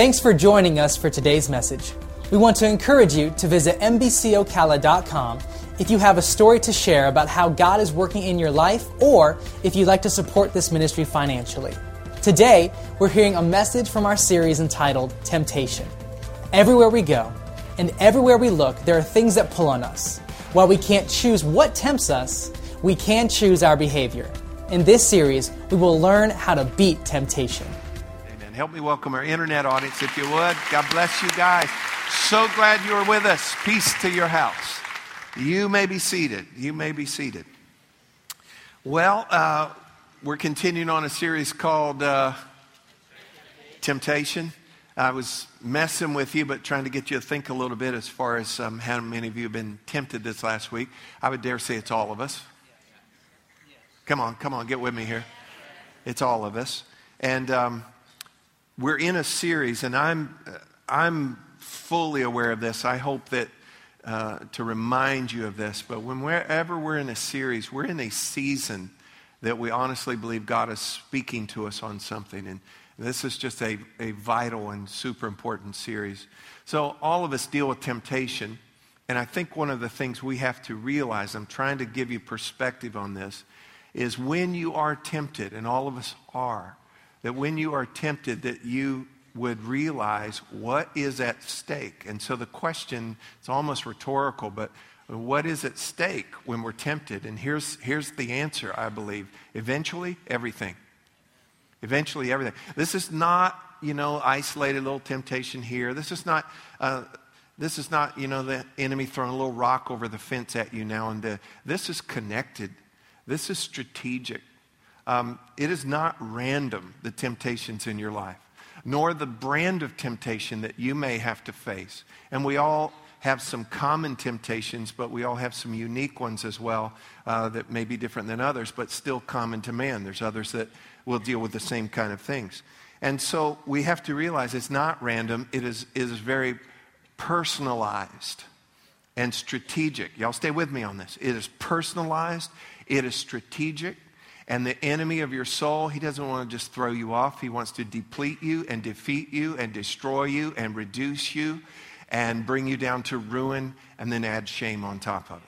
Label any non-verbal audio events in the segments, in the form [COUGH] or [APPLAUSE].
Thanks for joining us for today's message. We want to encourage you to visit mbcocala.com if you have a story to share about how God is working in your life or if you'd like to support this ministry financially. Today, we're hearing a message from our series entitled Temptation. Everywhere we go and everywhere we look, there are things that pull on us. While we can't choose what tempts us, we can choose our behavior. In this series, we will learn how to beat temptation. Help me welcome our internet audience, if you would. God bless you guys. So glad you are with us. Peace to your house. You may be seated. You may be seated. Well, uh, we're continuing on a series called uh, Temptation. I was messing with you, but trying to get you to think a little bit as far as um, how many of you have been tempted this last week. I would dare say it's all of us. Come on, come on, get with me here. It's all of us. And um, we're in a series, and I'm, I'm fully aware of this. I hope that uh, to remind you of this, but whenever we're in a series, we're in a season that we honestly believe God is speaking to us on something. And this is just a, a vital and super important series. So, all of us deal with temptation. And I think one of the things we have to realize, I'm trying to give you perspective on this, is when you are tempted, and all of us are, that when you are tempted, that you would realize what is at stake. And so the question, it's almost rhetorical, but what is at stake when we're tempted? And here's, here's the answer, I believe. Eventually, everything. Eventually, everything. This is not, you know, isolated little temptation here. This is not, uh, this is not, you know, the enemy throwing a little rock over the fence at you now and then. This is connected. This is strategic. Um, it is not random, the temptations in your life, nor the brand of temptation that you may have to face. And we all have some common temptations, but we all have some unique ones as well uh, that may be different than others, but still common to man. There's others that will deal with the same kind of things. And so we have to realize it's not random, it is, it is very personalized and strategic. Y'all stay with me on this. It is personalized, it is strategic. And the enemy of your soul, he doesn't want to just throw you off. He wants to deplete you and defeat you and destroy you and reduce you and bring you down to ruin and then add shame on top of it.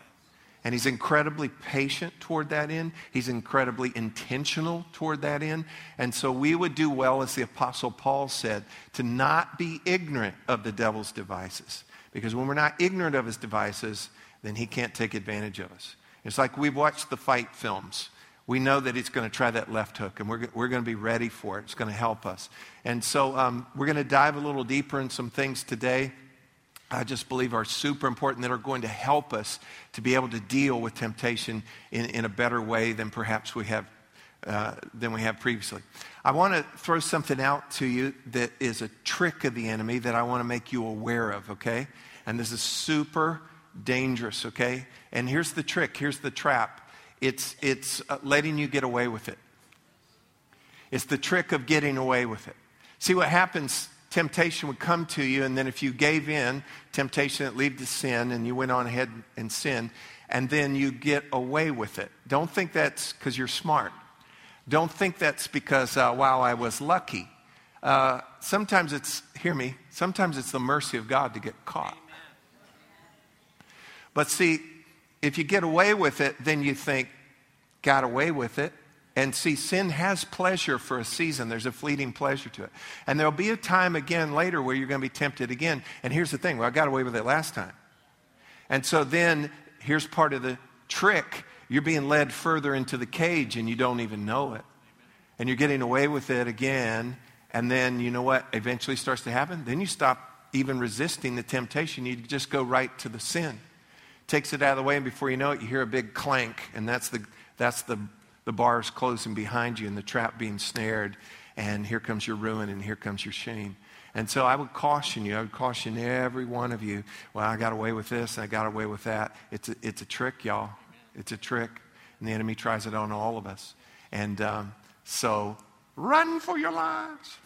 And he's incredibly patient toward that end. He's incredibly intentional toward that end. And so we would do well, as the Apostle Paul said, to not be ignorant of the devil's devices. Because when we're not ignorant of his devices, then he can't take advantage of us. It's like we've watched the fight films. We know that he's going to try that left hook, and we're, we're going to be ready for it. It's going to help us. And so um, we're going to dive a little deeper in some things today. I just believe are super important that are going to help us to be able to deal with temptation in, in a better way than perhaps we have uh, than we have previously. I want to throw something out to you that is a trick of the enemy that I want to make you aware of, okay? And this is super dangerous, okay? And here's the trick, here's the trap. It's, it's uh, letting you get away with it. It's the trick of getting away with it. See what happens temptation would come to you, and then if you gave in, temptation that lead to sin, and you went on ahead and sinned, and then you get away with it. Don't think that's because you're smart. Don't think that's because, uh, wow, I was lucky. Uh, sometimes it's, hear me, sometimes it's the mercy of God to get caught. But see, if you get away with it, then you think, got away with it. And see, sin has pleasure for a season. There's a fleeting pleasure to it. And there'll be a time again later where you're going to be tempted again. And here's the thing well, I got away with it last time. And so then here's part of the trick you're being led further into the cage and you don't even know it. And you're getting away with it again. And then you know what eventually starts to happen? Then you stop even resisting the temptation. You just go right to the sin. Takes it out of the way, and before you know it, you hear a big clank. And that's the, that's the the bars closing behind you and the trap being snared, and here comes your ruin and here comes your shame. And so I would caution you, I would caution every one of you, well, I got away with this I got away with that. It's a, it's a trick, y'all. It's a trick. And the enemy tries it on all of us. And um, so run for your lives.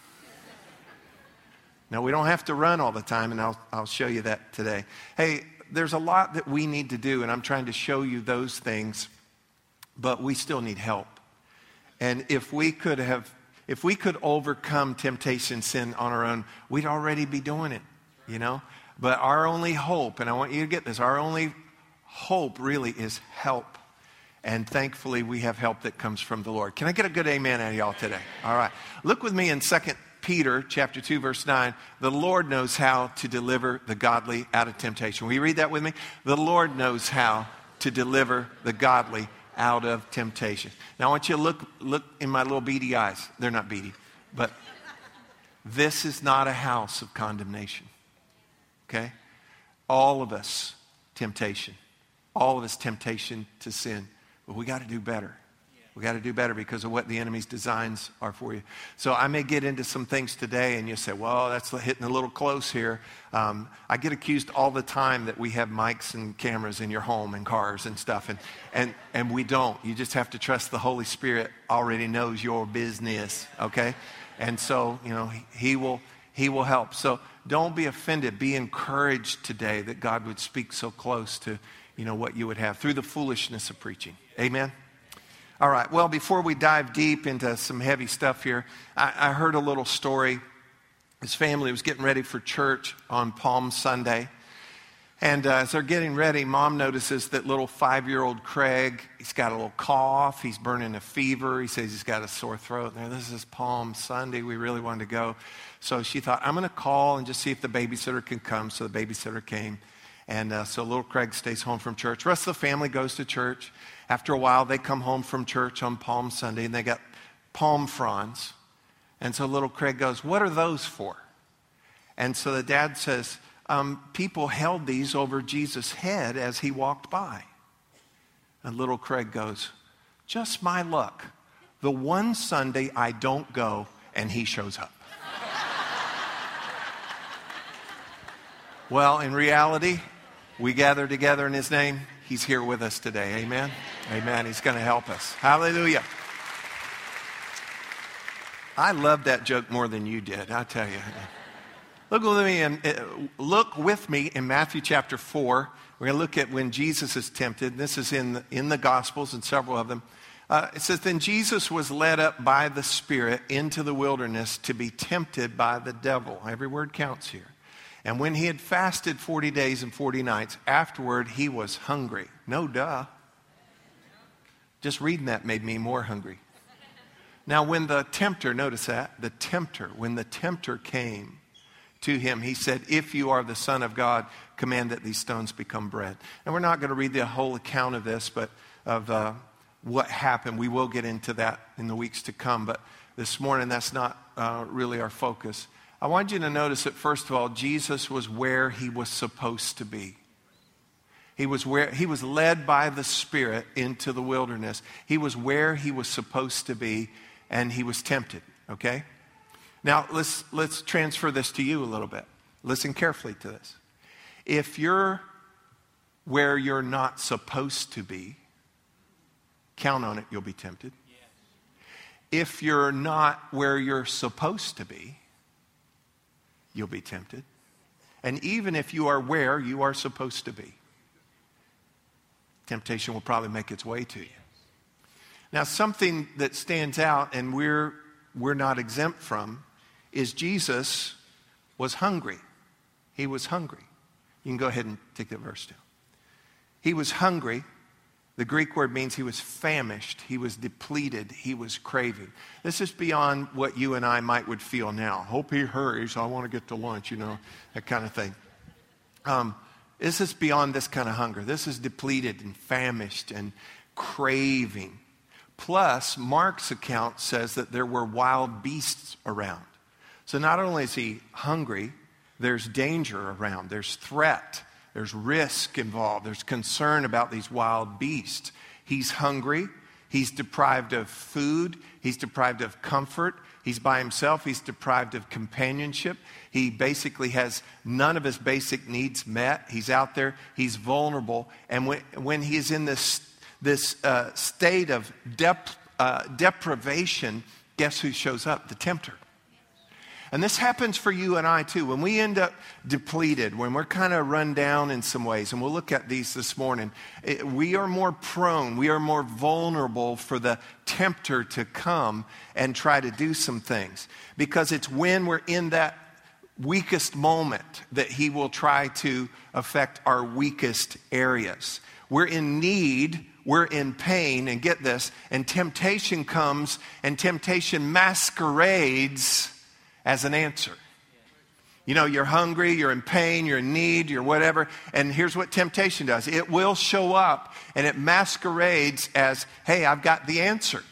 Now, we don't have to run all the time, and I'll, I'll show you that today. Hey, there's a lot that we need to do, and I'm trying to show you those things but we still need help. And if we could have if we could overcome temptation, sin on our own, we'd already be doing it, you know? But our only hope, and I want you to get this, our only hope really is help. And thankfully, we have help that comes from the Lord. Can I get a good amen out of y'all today? All right. Look with me in 2 Peter chapter 2 verse 9, the Lord knows how to deliver the godly out of temptation. Will you read that with me? The Lord knows how to deliver the godly out of temptation. Now I want you to look look in my little beady eyes. They're not beady, but this is not a house of condemnation. Okay? All of us temptation. All of us temptation to sin. But we got to do better. We got to do better because of what the enemy's designs are for you. So I may get into some things today, and you say, "Well, that's hitting a little close here." Um, I get accused all the time that we have mics and cameras in your home and cars and stuff, and and and we don't. You just have to trust the Holy Spirit already knows your business, okay? And so you know he, he will he will help. So don't be offended. Be encouraged today that God would speak so close to you know what you would have through the foolishness of preaching. Amen. All right, well, before we dive deep into some heavy stuff here, I, I heard a little story. His family was getting ready for church on Palm Sunday. And uh, as they're getting ready, mom notices that little five year old Craig, he's got a little cough, he's burning a fever, he says he's got a sore throat. Now, this is Palm Sunday, we really wanted to go. So she thought, I'm going to call and just see if the babysitter can come. So the babysitter came. And uh, so little Craig stays home from church. The rest of the family goes to church. After a while, they come home from church on Palm Sunday and they got palm fronds. And so little Craig goes, What are those for? And so the dad says, um, People held these over Jesus' head as he walked by. And little Craig goes, Just my luck. The one Sunday I don't go and he shows up. [LAUGHS] well, in reality, we gather together in his name. He's here with us today. Amen. Amen. He's going to help us. Hallelujah. I love that joke more than you did, I tell you. Look with me in, uh, look with me in Matthew chapter 4. We're going to look at when Jesus is tempted. This is in the, in the Gospels and several of them. Uh, it says, Then Jesus was led up by the Spirit into the wilderness to be tempted by the devil. Every word counts here. And when he had fasted 40 days and 40 nights, afterward he was hungry. No duh. Just reading that made me more hungry. Now, when the tempter, notice that, the tempter, when the tempter came to him, he said, If you are the Son of God, command that these stones become bread. And we're not going to read the whole account of this, but of uh, what happened. We will get into that in the weeks to come. But this morning, that's not uh, really our focus. I want you to notice that, first of all, Jesus was where he was supposed to be. He was, where, he was led by the Spirit into the wilderness. He was where he was supposed to be, and he was tempted, okay? Now, let's, let's transfer this to you a little bit. Listen carefully to this. If you're where you're not supposed to be, count on it, you'll be tempted. If you're not where you're supposed to be, you'll be tempted. And even if you are where you are supposed to be, temptation will probably make its way to you. Now, something that stands out and we're, we're not exempt from is Jesus was hungry. He was hungry. You can go ahead and take that verse down. He was hungry the Greek word means he was famished, he was depleted, he was craving. This is beyond what you and I might would feel now. Hope he hurries, I want to get to lunch, you know, that kind of thing. Um, this is beyond this kind of hunger. This is depleted and famished and craving. Plus, Mark's account says that there were wild beasts around. So not only is he hungry, there's danger around, there's threat. There's risk involved. There's concern about these wild beasts. He's hungry. He's deprived of food. He's deprived of comfort. He's by himself. He's deprived of companionship. He basically has none of his basic needs met. He's out there. He's vulnerable. And when, when he's in this, this uh, state of dep- uh, deprivation, guess who shows up? The tempter. And this happens for you and I too. When we end up depleted, when we're kind of run down in some ways, and we'll look at these this morning, it, we are more prone, we are more vulnerable for the tempter to come and try to do some things. Because it's when we're in that weakest moment that he will try to affect our weakest areas. We're in need, we're in pain, and get this, and temptation comes, and temptation masquerades as an answer. You know, you're hungry, you're in pain, you're in need, you're whatever. And here's what temptation does it will show up and it masquerades as, hey, I've got the answer,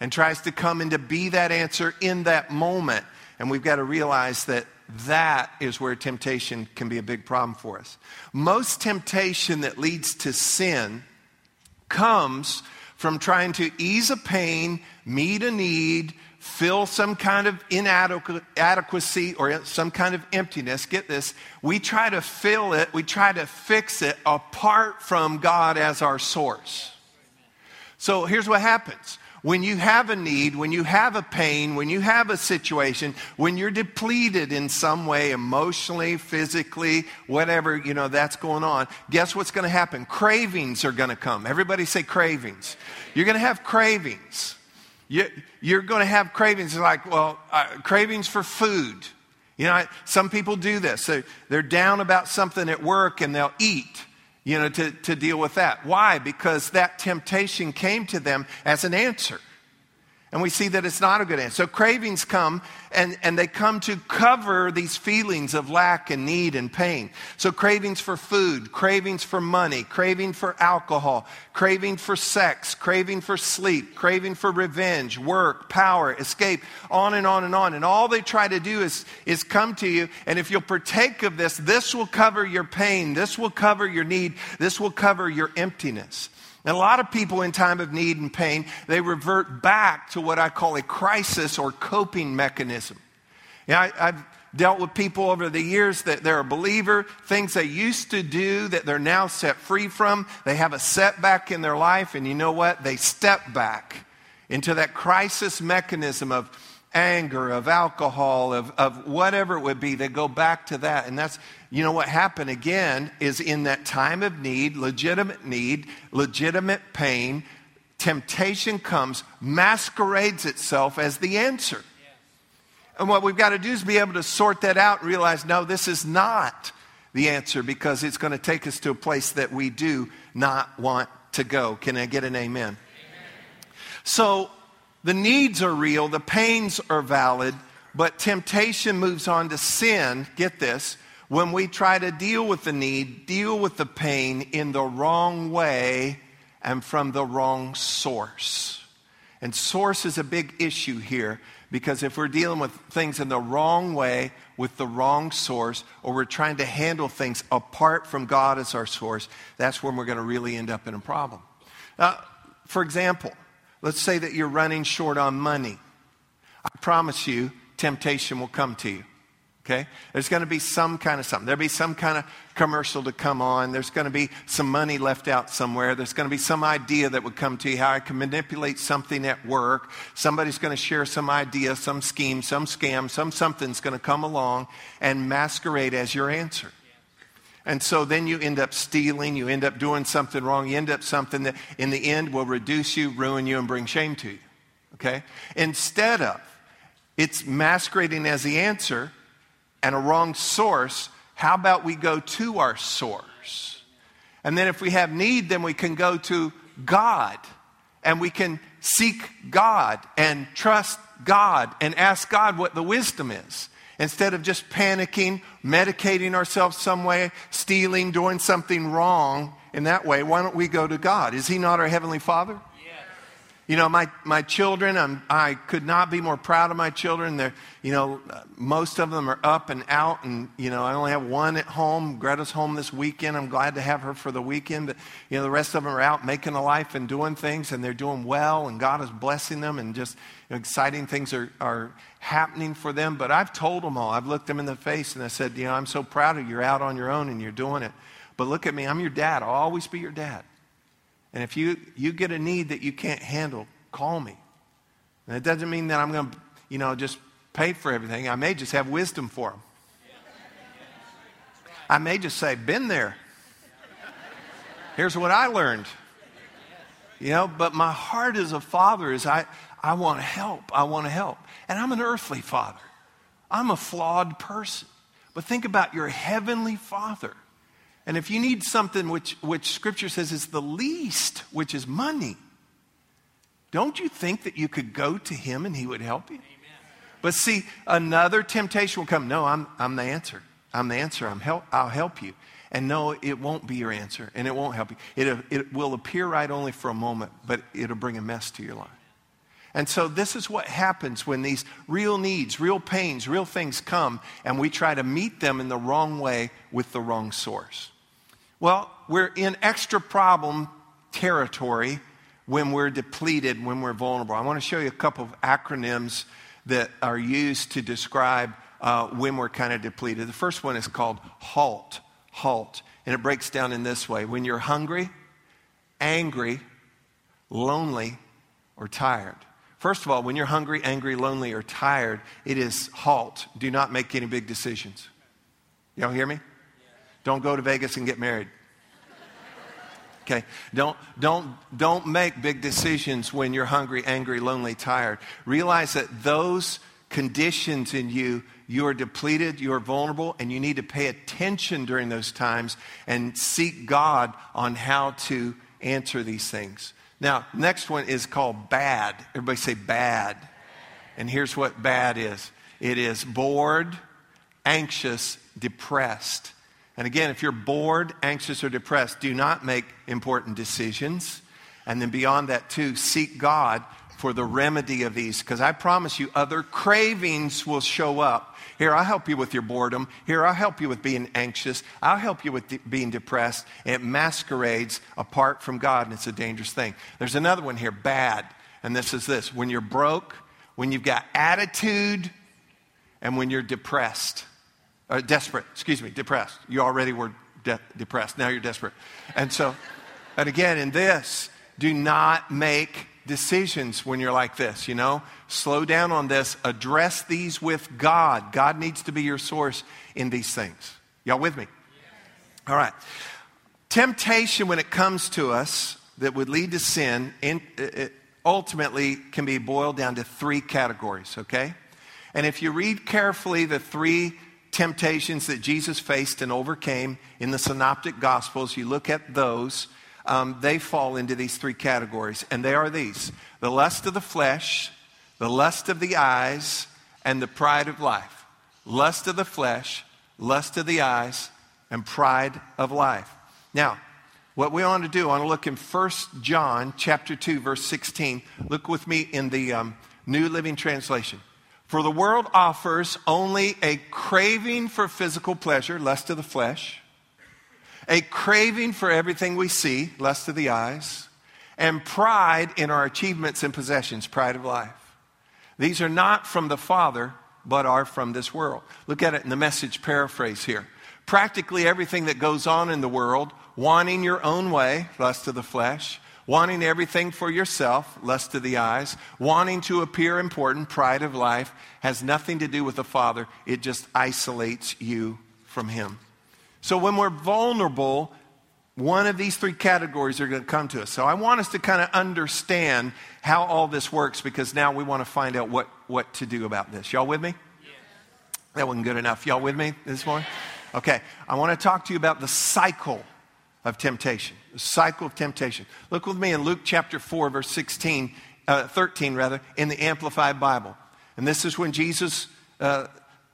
and tries to come and to be that answer in that moment. And we've got to realize that that is where temptation can be a big problem for us. Most temptation that leads to sin comes from trying to ease a pain, meet a need, fill some kind of inadequacy or some kind of emptiness. Get this. We try to fill it, we try to fix it apart from God as our source. So here's what happens when you have a need, when you have a pain, when you have a situation, when you're depleted in some way, emotionally, physically, whatever, you know, that's going on, guess what's going to happen? Cravings are going to come. Everybody say cravings. You're going to have cravings. You, are going to have cravings like, well, uh, cravings for food. You know, some people do this. They're, they're down about something at work and they'll eat you know, to, to deal with that. Why? Because that temptation came to them as an answer. And we see that it's not a good answer. So cravings come and, and they come to cover these feelings of lack and need and pain. So cravings for food, cravings for money, craving for alcohol, craving for sex, craving for sleep, craving for revenge, work, power, escape, on and on and on. And all they try to do is, is come to you. And if you'll partake of this, this will cover your pain. This will cover your need. This will cover your emptiness. And a lot of people in time of need and pain, they revert back to what I call a crisis or coping mechanism. I, I've dealt with people over the years that they're a believer, things they used to do that they're now set free from. They have a setback in their life, and you know what? They step back into that crisis mechanism of anger, of alcohol, of, of whatever it would be. They go back to that. And that's, you know, what happened again is in that time of need, legitimate need, legitimate pain, temptation comes, masquerades itself as the answer. And what we've got to do is be able to sort that out and realize no, this is not the answer because it's going to take us to a place that we do not want to go. Can I get an amen? amen. So the needs are real, the pains are valid, but temptation moves on to sin. Get this. When we try to deal with the need, deal with the pain in the wrong way and from the wrong source. And source is a big issue here because if we're dealing with things in the wrong way, with the wrong source, or we're trying to handle things apart from God as our source, that's when we're going to really end up in a problem. Uh, for example, Let's say that you're running short on money. I promise you, temptation will come to you. Okay? There's going to be some kind of something. There'll be some kind of commercial to come on. There's going to be some money left out somewhere. There's going to be some idea that would come to you how I can manipulate something at work. Somebody's going to share some idea, some scheme, some scam, some something's going to come along and masquerade as your answer. And so then you end up stealing, you end up doing something wrong, you end up something that in the end will reduce you, ruin you, and bring shame to you. Okay? Instead of it's masquerading as the answer and a wrong source, how about we go to our source? And then if we have need, then we can go to God and we can seek God and trust God and ask God what the wisdom is. Instead of just panicking, medicating ourselves some way, stealing, doing something wrong in that way, why don't we go to God? Is He not our Heavenly Father? You know, my, my children, I'm, i could not be more proud of my children. They're, you know, most of them are up and out, and, you know, I only have one at home. Greta's home this weekend. I'm glad to have her for the weekend. But, you know, the rest of them are out making a life and doing things, and they're doing well, and God is blessing them, and just you know, exciting things are, are happening for them. But I've told them all, I've looked them in the face, and I said, you know, I'm so proud of you. You're out on your own, and you're doing it. But look at me, I'm your dad. I'll always be your dad. And if you, you get a need that you can't handle, call me. And it doesn't mean that I'm going to, you know, just pay for everything. I may just have wisdom for them. I may just say, been there. Here's what I learned. You know, but my heart as a father is I, I want to help. I want to help. And I'm an earthly father. I'm a flawed person. But think about your heavenly father. And if you need something which, which scripture says is the least, which is money, don't you think that you could go to him and he would help you? Amen. But see, another temptation will come. No, I'm, I'm the answer. I'm the answer. I'm help, I'll help you. And no, it won't be your answer and it won't help you. It, it will appear right only for a moment, but it'll bring a mess to your life. And so, this is what happens when these real needs, real pains, real things come, and we try to meet them in the wrong way with the wrong source. Well, we're in extra problem territory when we're depleted, when we're vulnerable. I want to show you a couple of acronyms that are used to describe uh, when we're kind of depleted. The first one is called HALT. HALT. And it breaks down in this way when you're hungry, angry, lonely, or tired. First of all, when you're hungry, angry, lonely, or tired, it is halt. Do not make any big decisions. Y'all hear me? Don't go to Vegas and get married. Okay? Don't, don't, don't make big decisions when you're hungry, angry, lonely, tired. Realize that those conditions in you, you are depleted, you are vulnerable, and you need to pay attention during those times and seek God on how to answer these things. Now, next one is called bad. Everybody say bad. And here's what bad is it is bored, anxious, depressed. And again, if you're bored, anxious, or depressed, do not make important decisions. And then beyond that, too, seek God for the remedy of these because I promise you, other cravings will show up. Here, I'll help you with your boredom. Here, I'll help you with being anxious. I'll help you with de- being depressed. It masquerades apart from God, and it's a dangerous thing. There's another one here bad, and this is this when you're broke, when you've got attitude, and when you're depressed. or desperate, excuse me, depressed. You already were de- depressed. Now you're desperate. And so, [LAUGHS] and again, in this, do not make decisions when you're like this, you know? Slow down on this. Address these with God. God needs to be your source in these things. Y'all with me? All right. Temptation, when it comes to us, that would lead to sin, in, it ultimately can be boiled down to three categories, okay? And if you read carefully the three temptations that Jesus faced and overcame in the synoptic gospels, you look at those, um, they fall into these three categories. And they are these the lust of the flesh, the lust of the eyes, and the pride of life. Lust of the flesh, lust of the eyes, and pride of life. Now, what we want to do, I want to look in 1 John chapter 2, verse 16. Look with me in the um, New Living Translation. For the world offers only a craving for physical pleasure, lust of the flesh, a craving for everything we see, lust of the eyes, and pride in our achievements and possessions, pride of life. These are not from the Father, but are from this world. Look at it in the message paraphrase here. Practically everything that goes on in the world, wanting your own way, lust of the flesh, wanting everything for yourself, lust of the eyes, wanting to appear important, pride of life, has nothing to do with the Father. It just isolates you from Him. So when we're vulnerable, one of these three categories are going to come to us. So I want us to kind of understand how all this works because now we want to find out what, what to do about this. Y'all with me? That wasn't good enough. Y'all with me this morning? Okay. I want to talk to you about the cycle of temptation. The cycle of temptation. Look with me in Luke chapter 4, verse 16, uh, 13, rather, in the Amplified Bible. And this is when Jesus' uh,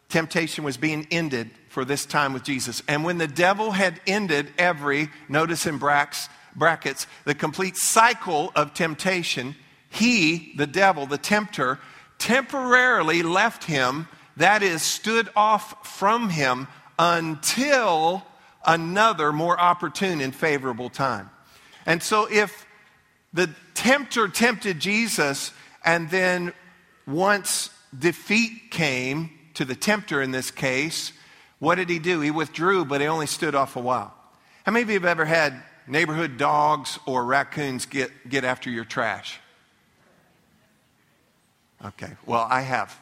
temptation was being ended for this time with Jesus. And when the devil had ended every, notice in brackets, the complete cycle of temptation, he, the devil, the tempter, temporarily left him, that is, stood off from him until another more opportune and favorable time. And so if the tempter tempted Jesus and then once defeat came to the tempter in this case, what did he do? He withdrew, but he only stood off a while. How many of you have ever had neighborhood dogs or raccoons get, get after your trash? Okay, well, I have.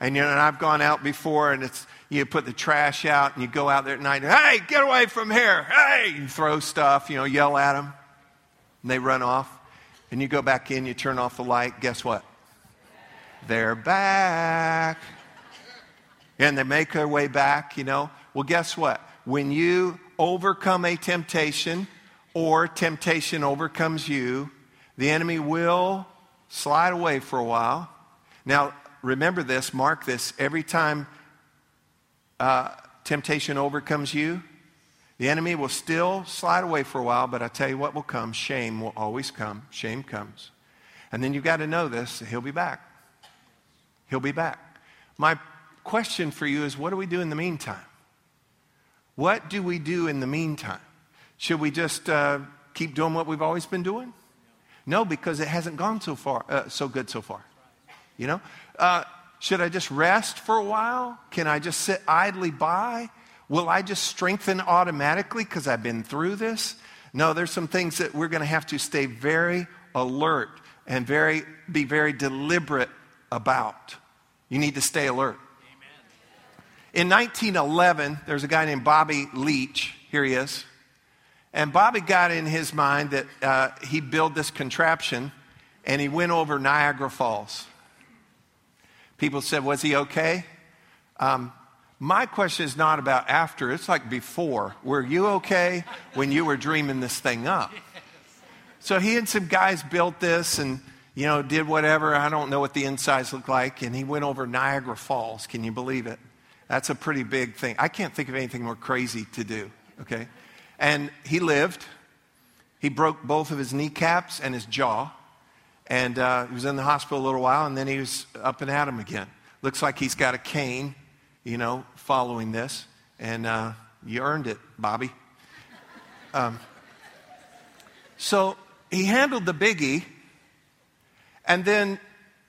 And, you know, and I've gone out before and it's, you put the trash out and you go out there at night, hey, get away from here. Hey, you throw stuff, you know, yell at them. And they run off. And you go back in, you turn off the light. Guess what? They're back. And they make their way back, you know. Well, guess what? When you overcome a temptation or temptation overcomes you, the enemy will slide away for a while. Now, remember this, mark this. Every time uh, temptation overcomes you, the enemy will still slide away for a while, but I tell you what will come shame will always come. Shame comes. And then you've got to know this he'll be back. He'll be back. My question for you is what do we do in the meantime? What do we do in the meantime? Should we just uh, keep doing what we've always been doing? No, because it hasn't gone so far, uh, so good so far. You know, uh, should I just rest for a while? Can I just sit idly by? Will I just strengthen automatically because I've been through this? No, there's some things that we're going to have to stay very alert and very be very deliberate about. You need to stay alert. In 1911, there's a guy named Bobby Leach. Here he is. And Bobby got in his mind that uh, he'd build this contraption and he went over Niagara Falls. People said, Was he okay? Um, my question is not about after, it's like before. Were you okay when you were dreaming this thing up? So he and some guys built this and, you know, did whatever. I don't know what the insides look like. And he went over Niagara Falls. Can you believe it? That's a pretty big thing. I can't think of anything more crazy to do, okay? And he lived. He broke both of his kneecaps and his jaw. And uh, he was in the hospital a little while, and then he was up and at him again. Looks like he's got a cane, you know, following this. And uh, you earned it, Bobby. Um, so he handled the biggie. And then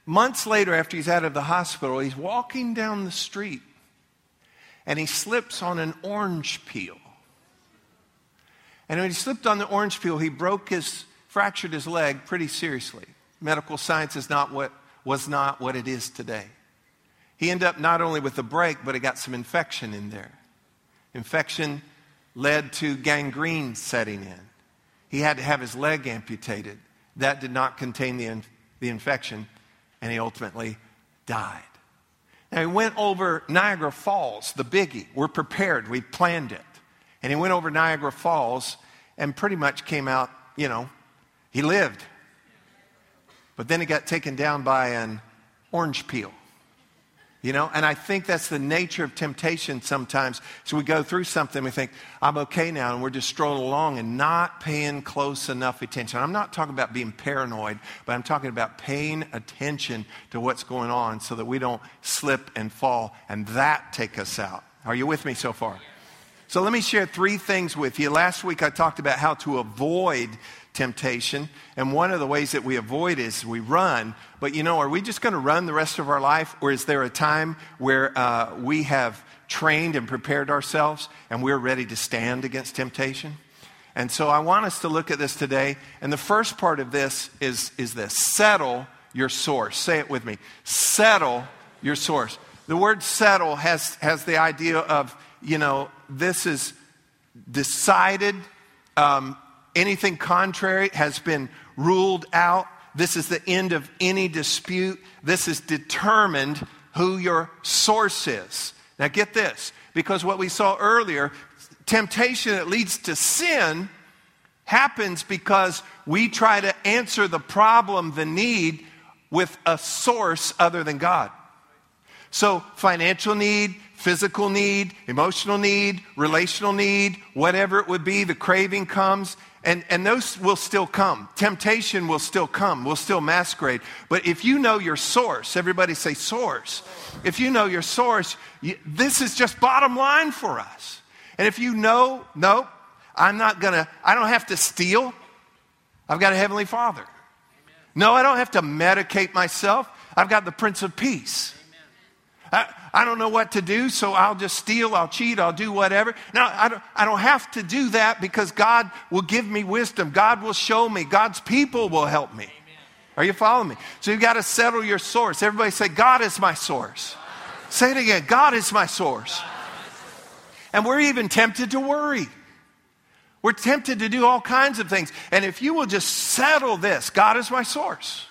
months later, after he's out of the hospital, he's walking down the street and he slips on an orange peel. And when he slipped on the orange peel, he broke his, fractured his leg pretty seriously. Medical science is not what, was not what it is today. He ended up not only with a break, but he got some infection in there. Infection led to gangrene setting in. He had to have his leg amputated. That did not contain the, the infection, and he ultimately died. Now, he went over Niagara Falls, the biggie. We're prepared, we planned it. And he went over Niagara Falls and pretty much came out, you know, he lived. But then he got taken down by an orange peel. You know, and I think that's the nature of temptation sometimes. So we go through something, we think, I'm okay now, and we're just strolling along and not paying close enough attention. I'm not talking about being paranoid, but I'm talking about paying attention to what's going on so that we don't slip and fall and that take us out. Are you with me so far? So let me share three things with you. Last week I talked about how to avoid temptation. And one of the ways that we avoid is we run. But you know, are we just going to run the rest of our life? Or is there a time where uh, we have trained and prepared ourselves and we're ready to stand against temptation? And so I want us to look at this today. And the first part of this is, is this settle your source. Say it with me settle your source. The word settle has, has the idea of, you know, this is decided, um, Anything contrary has been ruled out. This is the end of any dispute. This is determined who your source is. Now, get this because what we saw earlier, temptation that leads to sin happens because we try to answer the problem, the need, with a source other than God. So, financial need, physical need, emotional need, relational need, whatever it would be, the craving comes, and, and those will still come. Temptation will still come, will still masquerade. But if you know your source, everybody say source. If you know your source, you, this is just bottom line for us. And if you know, no, I'm not going to, I don't have to steal. I've got a Heavenly Father. No, I don't have to medicate myself. I've got the Prince of Peace. I, I don't know what to do, so I'll just steal, I'll cheat, I'll do whatever. Now, I don't, I don't have to do that because God will give me wisdom. God will show me. God's people will help me. Are you following me? So you've got to settle your source. Everybody say, God is my source. Say it again God is my source. And we're even tempted to worry. We're tempted to do all kinds of things. And if you will just settle this God is my source.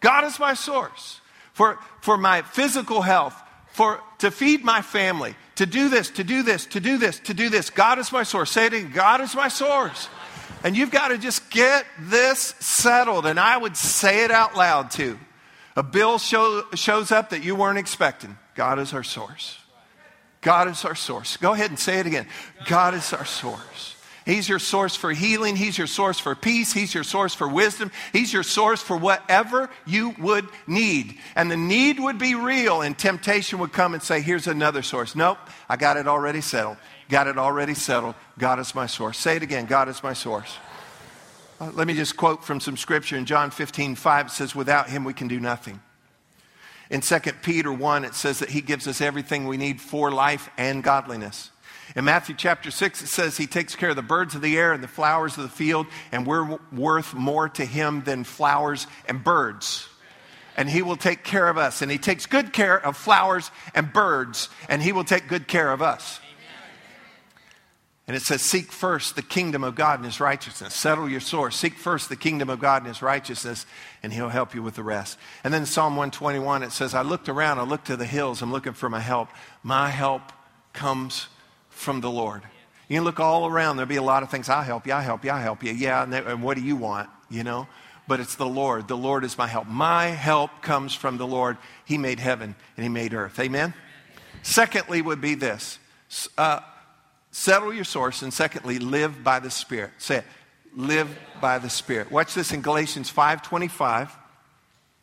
God is my source for, for my physical health, for to feed my family, to do this, to do this, to do this, to do this. God is my source. Say it again God is my source. And you've got to just get this settled. And I would say it out loud too. A bill show, shows up that you weren't expecting. God is our source. God is our source. Go ahead and say it again. God is our source. He's your source for healing. He's your source for peace. He's your source for wisdom. He's your source for whatever you would need. And the need would be real, and temptation would come and say, Here's another source. Nope, I got it already settled. Got it already settled. God is my source. Say it again God is my source. Uh, let me just quote from some scripture in John 15, 5. It says, Without him we can do nothing. In 2 Peter 1, it says that he gives us everything we need for life and godliness. In Matthew chapter 6, it says he takes care of the birds of the air and the flowers of the field, and we're worth more to him than flowers and birds. And he will take care of us. And he takes good care of flowers and birds, and he will take good care of us. And it says, Seek first the kingdom of God and his righteousness. Settle your source. Seek first the kingdom of God and his righteousness, and he'll help you with the rest. And then Psalm 121, it says, I looked around, I looked to the hills, I'm looking for my help. My help comes from the Lord. You can look all around. There'll be a lot of things. I'll help you. I'll help you. I'll help you. Yeah. And, and what do you want? You know? But it's the Lord. The Lord is my help. My help comes from the Lord. He made heaven and He made earth. Amen? Secondly, would be this uh, settle your source. And secondly, live by the Spirit. Say it. Live by the Spirit. Watch this in Galatians 5:25.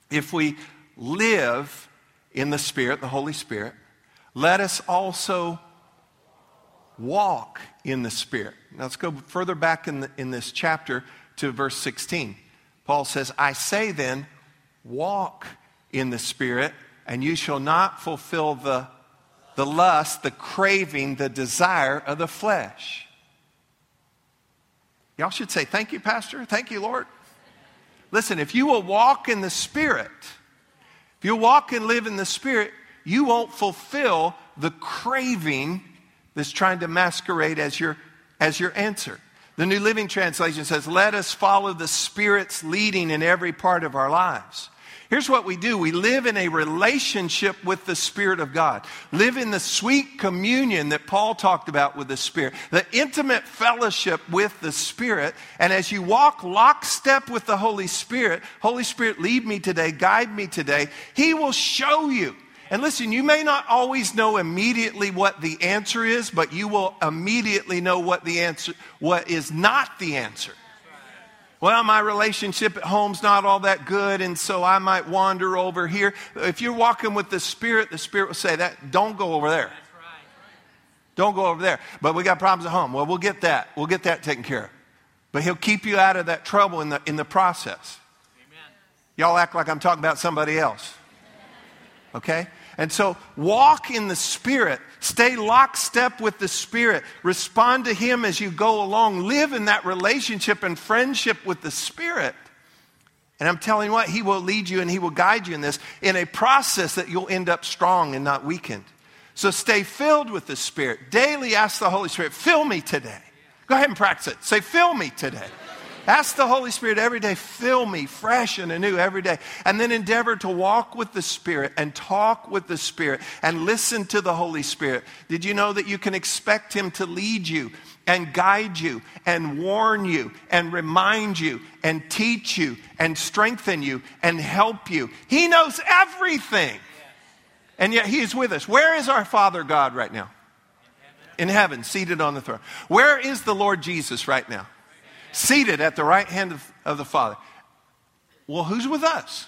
If we live in the Spirit, the Holy Spirit, let us also walk in the Spirit. Now let's go further back in, the, in this chapter to verse 16. Paul says, I say then, walk in the Spirit, and you shall not fulfill the, the lust, the craving, the desire of the flesh. Y'all should say, Thank you, Pastor. Thank you, Lord. Listen, if you will walk in the Spirit, if you walk and live in the Spirit, you won't fulfill the craving that's trying to masquerade as your, as your answer. The New Living Translation says, Let us follow the Spirit's leading in every part of our lives. Here's what we do we live in a relationship with the Spirit of God, live in the sweet communion that Paul talked about with the Spirit, the intimate fellowship with the Spirit. And as you walk lockstep with the Holy Spirit, Holy Spirit, lead me today, guide me today, He will show you and listen, you may not always know immediately what the answer is, but you will immediately know what the answer what is not the answer. Well, my relationship at home's not all that good, and so I might wander over here. If you're walking with the Spirit, the Spirit will say that don't go over there. Don't go over there. But we got problems at home. Well, we'll get that. We'll get that taken care of. But he'll keep you out of that trouble in the in the process. Amen. Y'all act like I'm talking about somebody else. Okay? And so walk in the Spirit. Stay lockstep with the Spirit. Respond to Him as you go along. Live in that relationship and friendship with the Spirit. And I'm telling you what, He will lead you and He will guide you in this in a process that you'll end up strong and not weakened. So stay filled with the Spirit. Daily ask the Holy Spirit, fill me today. Go ahead and practice it. Say, fill me today. Ask the Holy Spirit every day, fill me fresh and anew every day. And then endeavor to walk with the Spirit and talk with the Spirit and listen to the Holy Spirit. Did you know that you can expect Him to lead you and guide you and warn you and remind you and teach you and strengthen you and help you? He knows everything. And yet He is with us. Where is our Father God right now? In heaven, seated on the throne. Where is the Lord Jesus right now? Seated at the right hand of, of the Father. Well, who's with us?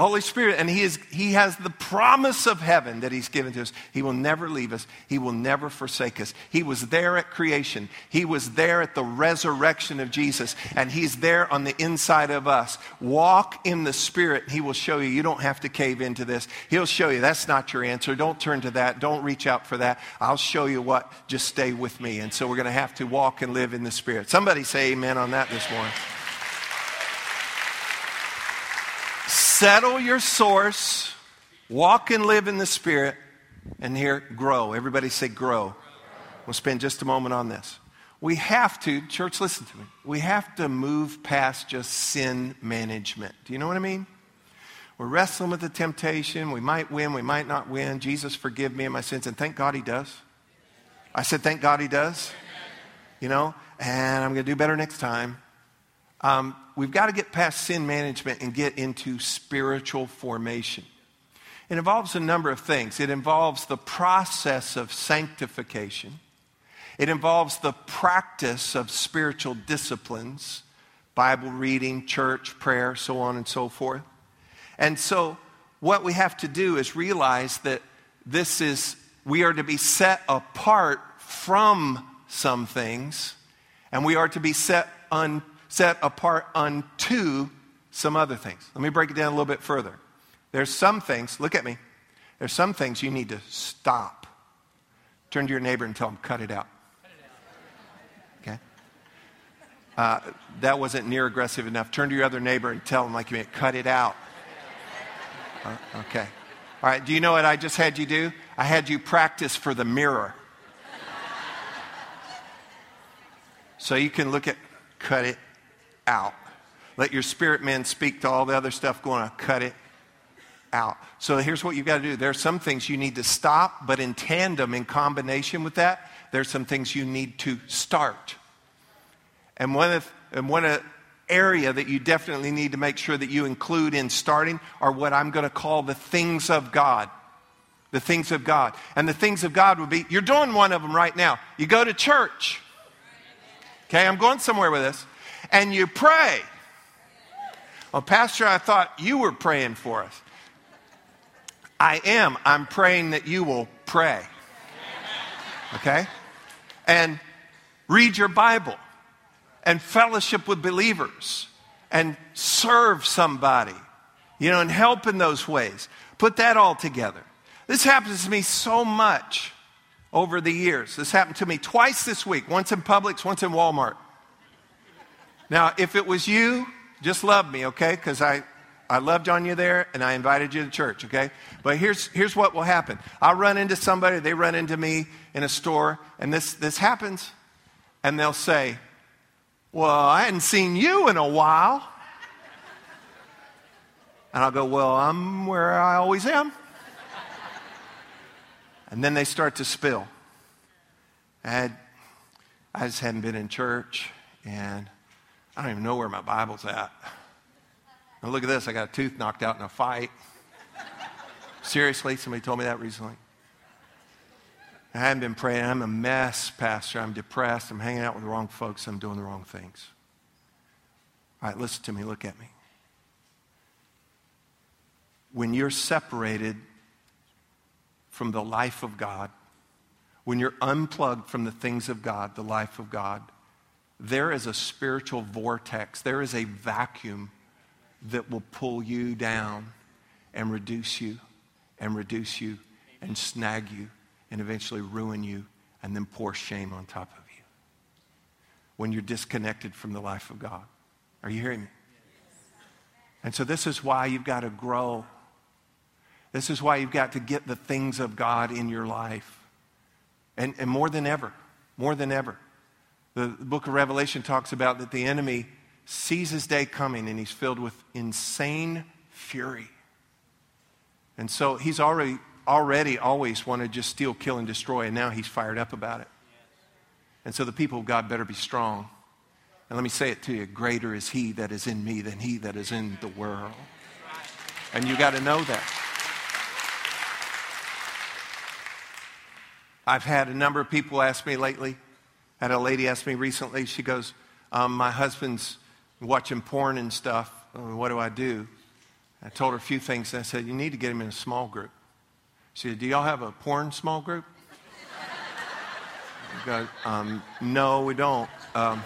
Holy Spirit, and he, is, he has the promise of heaven that He's given to us. He will never leave us, He will never forsake us. He was there at creation, He was there at the resurrection of Jesus, and He's there on the inside of us. Walk in the Spirit, He will show you. You don't have to cave into this. He'll show you that's not your answer. Don't turn to that. Don't reach out for that. I'll show you what. Just stay with me. And so we're going to have to walk and live in the Spirit. Somebody say amen on that this morning. Settle your source walk and live in the Spirit, and here, grow. Everybody say, grow. We'll spend just a moment on this. We have to, church, listen to me. We have to move past just sin management. Do you know what I mean? We're wrestling with the temptation. We might win, we might not win. Jesus, forgive me of my sins. And thank God he does. I said, thank God he does. You know, and I'm going to do better next time. Um, we've got to get past sin management and get into spiritual formation. It involves a number of things. It involves the process of sanctification. It involves the practice of spiritual disciplines, Bible reading, church, prayer, so on and so forth. And so, what we have to do is realize that this is, we are to be set apart from some things, and we are to be set, un, set apart unto some other things. Let me break it down a little bit further. There's some things, look at me, there's some things you need to stop. Turn to your neighbor and tell them, cut it out. Okay? Uh, that wasn't near aggressive enough. Turn to your other neighbor and tell them, like you mean, cut it out. Uh, okay. All right, do you know what I just had you do? I had you practice for the mirror. So you can look at, cut it out. Let your spirit man speak to all the other stuff going on. Cut it out. So here's what you've got to do. There are some things you need to stop, but in tandem, in combination with that, there's some things you need to start. And one of, and one of, area that you definitely need to make sure that you include in starting are what I'm going to call the things of God. The things of God. And the things of God would be you're doing one of them right now. You go to church. Okay, I'm going somewhere with this. And you pray. Well, Pastor, I thought you were praying for us. I am. I'm praying that you will pray. Okay? And read your Bible and fellowship with believers and serve somebody, you know, and help in those ways. Put that all together. This happens to me so much over the years. This happened to me twice this week once in Publix, once in Walmart. Now, if it was you, just love me, okay? Because I, I loved on you there and I invited you to church, okay? But here's, here's what will happen I'll run into somebody, they run into me in a store, and this, this happens, and they'll say, well, I hadn't seen you in a while. And I'll go, Well, I'm where I always am. And then they start to spill. I, had, I just hadn't been in church, and I don't even know where my Bible's at. Now, look at this I got a tooth knocked out in a fight. Seriously, somebody told me that recently. I haven't been praying. I'm a mess, Pastor. I'm depressed. I'm hanging out with the wrong folks. I'm doing the wrong things. All right, listen to me. Look at me. When you're separated from the life of God, when you're unplugged from the things of God, the life of God, there is a spiritual vortex. There is a vacuum that will pull you down and reduce you and reduce you and snag you and eventually ruin you and then pour shame on top of you when you're disconnected from the life of God. Are you hearing me? And so, this is why you've got to grow. This is why you've got to get the things of God in your life. And, and more than ever, more than ever. The, book of Revelation talks about that the enemy sees his day coming and he's filled with insane fury. And so he's already already always wanted to just steal, kill, and destroy, and now he's fired up about it. And so the people of God better be strong. And let me say it to you greater is he that is in me than he that is in the world. And you got to know that. I've had a number of people ask me lately. I had a lady ask me recently, she goes, um, My husband's watching porn and stuff. Uh, what do I do? I told her a few things. And I said, You need to get him in a small group. She said, Do y'all have a porn small group? Go, um, no, we don't. Um,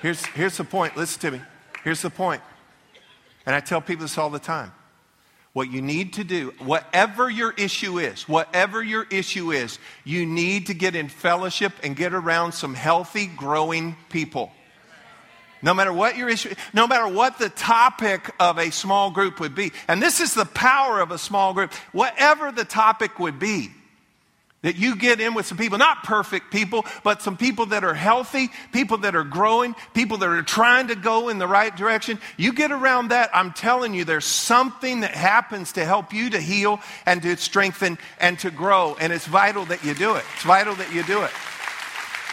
here's, here's the point. Listen to me. Here's the point. And I tell people this all the time. What you need to do, whatever your issue is, whatever your issue is, you need to get in fellowship and get around some healthy, growing people. No matter what your issue, no matter what the topic of a small group would be. And this is the power of a small group. Whatever the topic would be, that you get in with some people, not perfect people, but some people that are healthy, people that are growing, people that are trying to go in the right direction. You get around that, I'm telling you, there's something that happens to help you to heal and to strengthen and to grow. And it's vital that you do it. It's vital that you do it.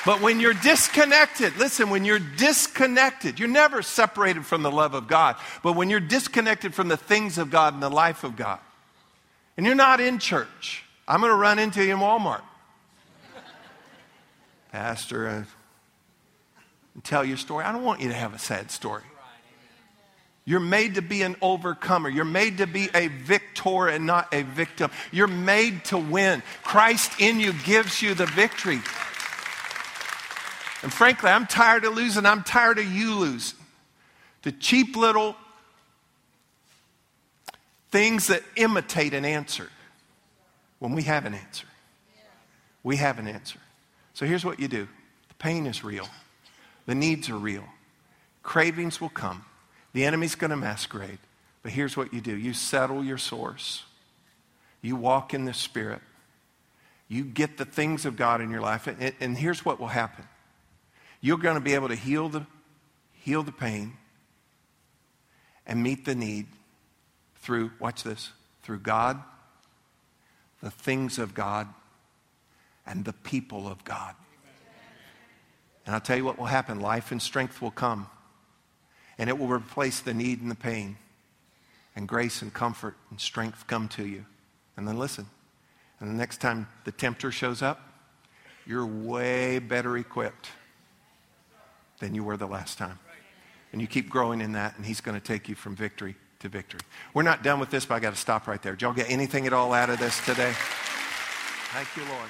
But when you're disconnected, listen, when you're disconnected, you're never separated from the love of God. But when you're disconnected from the things of God and the life of God, and you're not in church, I'm going to run into you in Walmart. Pastor, uh, tell your story. I don't want you to have a sad story. You're made to be an overcomer. You're made to be a victor and not a victim. You're made to win. Christ in you gives you the victory. And frankly, I'm tired of losing. I'm tired of you losing. The cheap little things that imitate an answer when we have an answer. We have an answer. So here's what you do. The pain is real, the needs are real, cravings will come, the enemy's going to masquerade. But here's what you do. You settle your source, you walk in the Spirit, you get the things of God in your life, and, and here's what will happen. You're going to be able to heal the, heal the pain and meet the need through, watch this, through God, the things of God, and the people of God. And I'll tell you what will happen life and strength will come, and it will replace the need and the pain, and grace and comfort and strength come to you. And then listen, and the next time the tempter shows up, you're way better equipped than you were the last time. And you keep growing in that, and He's going to take you from victory to victory. We're not done with this, but I got to stop right there. Did y'all get anything at all out of this today? Thank you, Lord.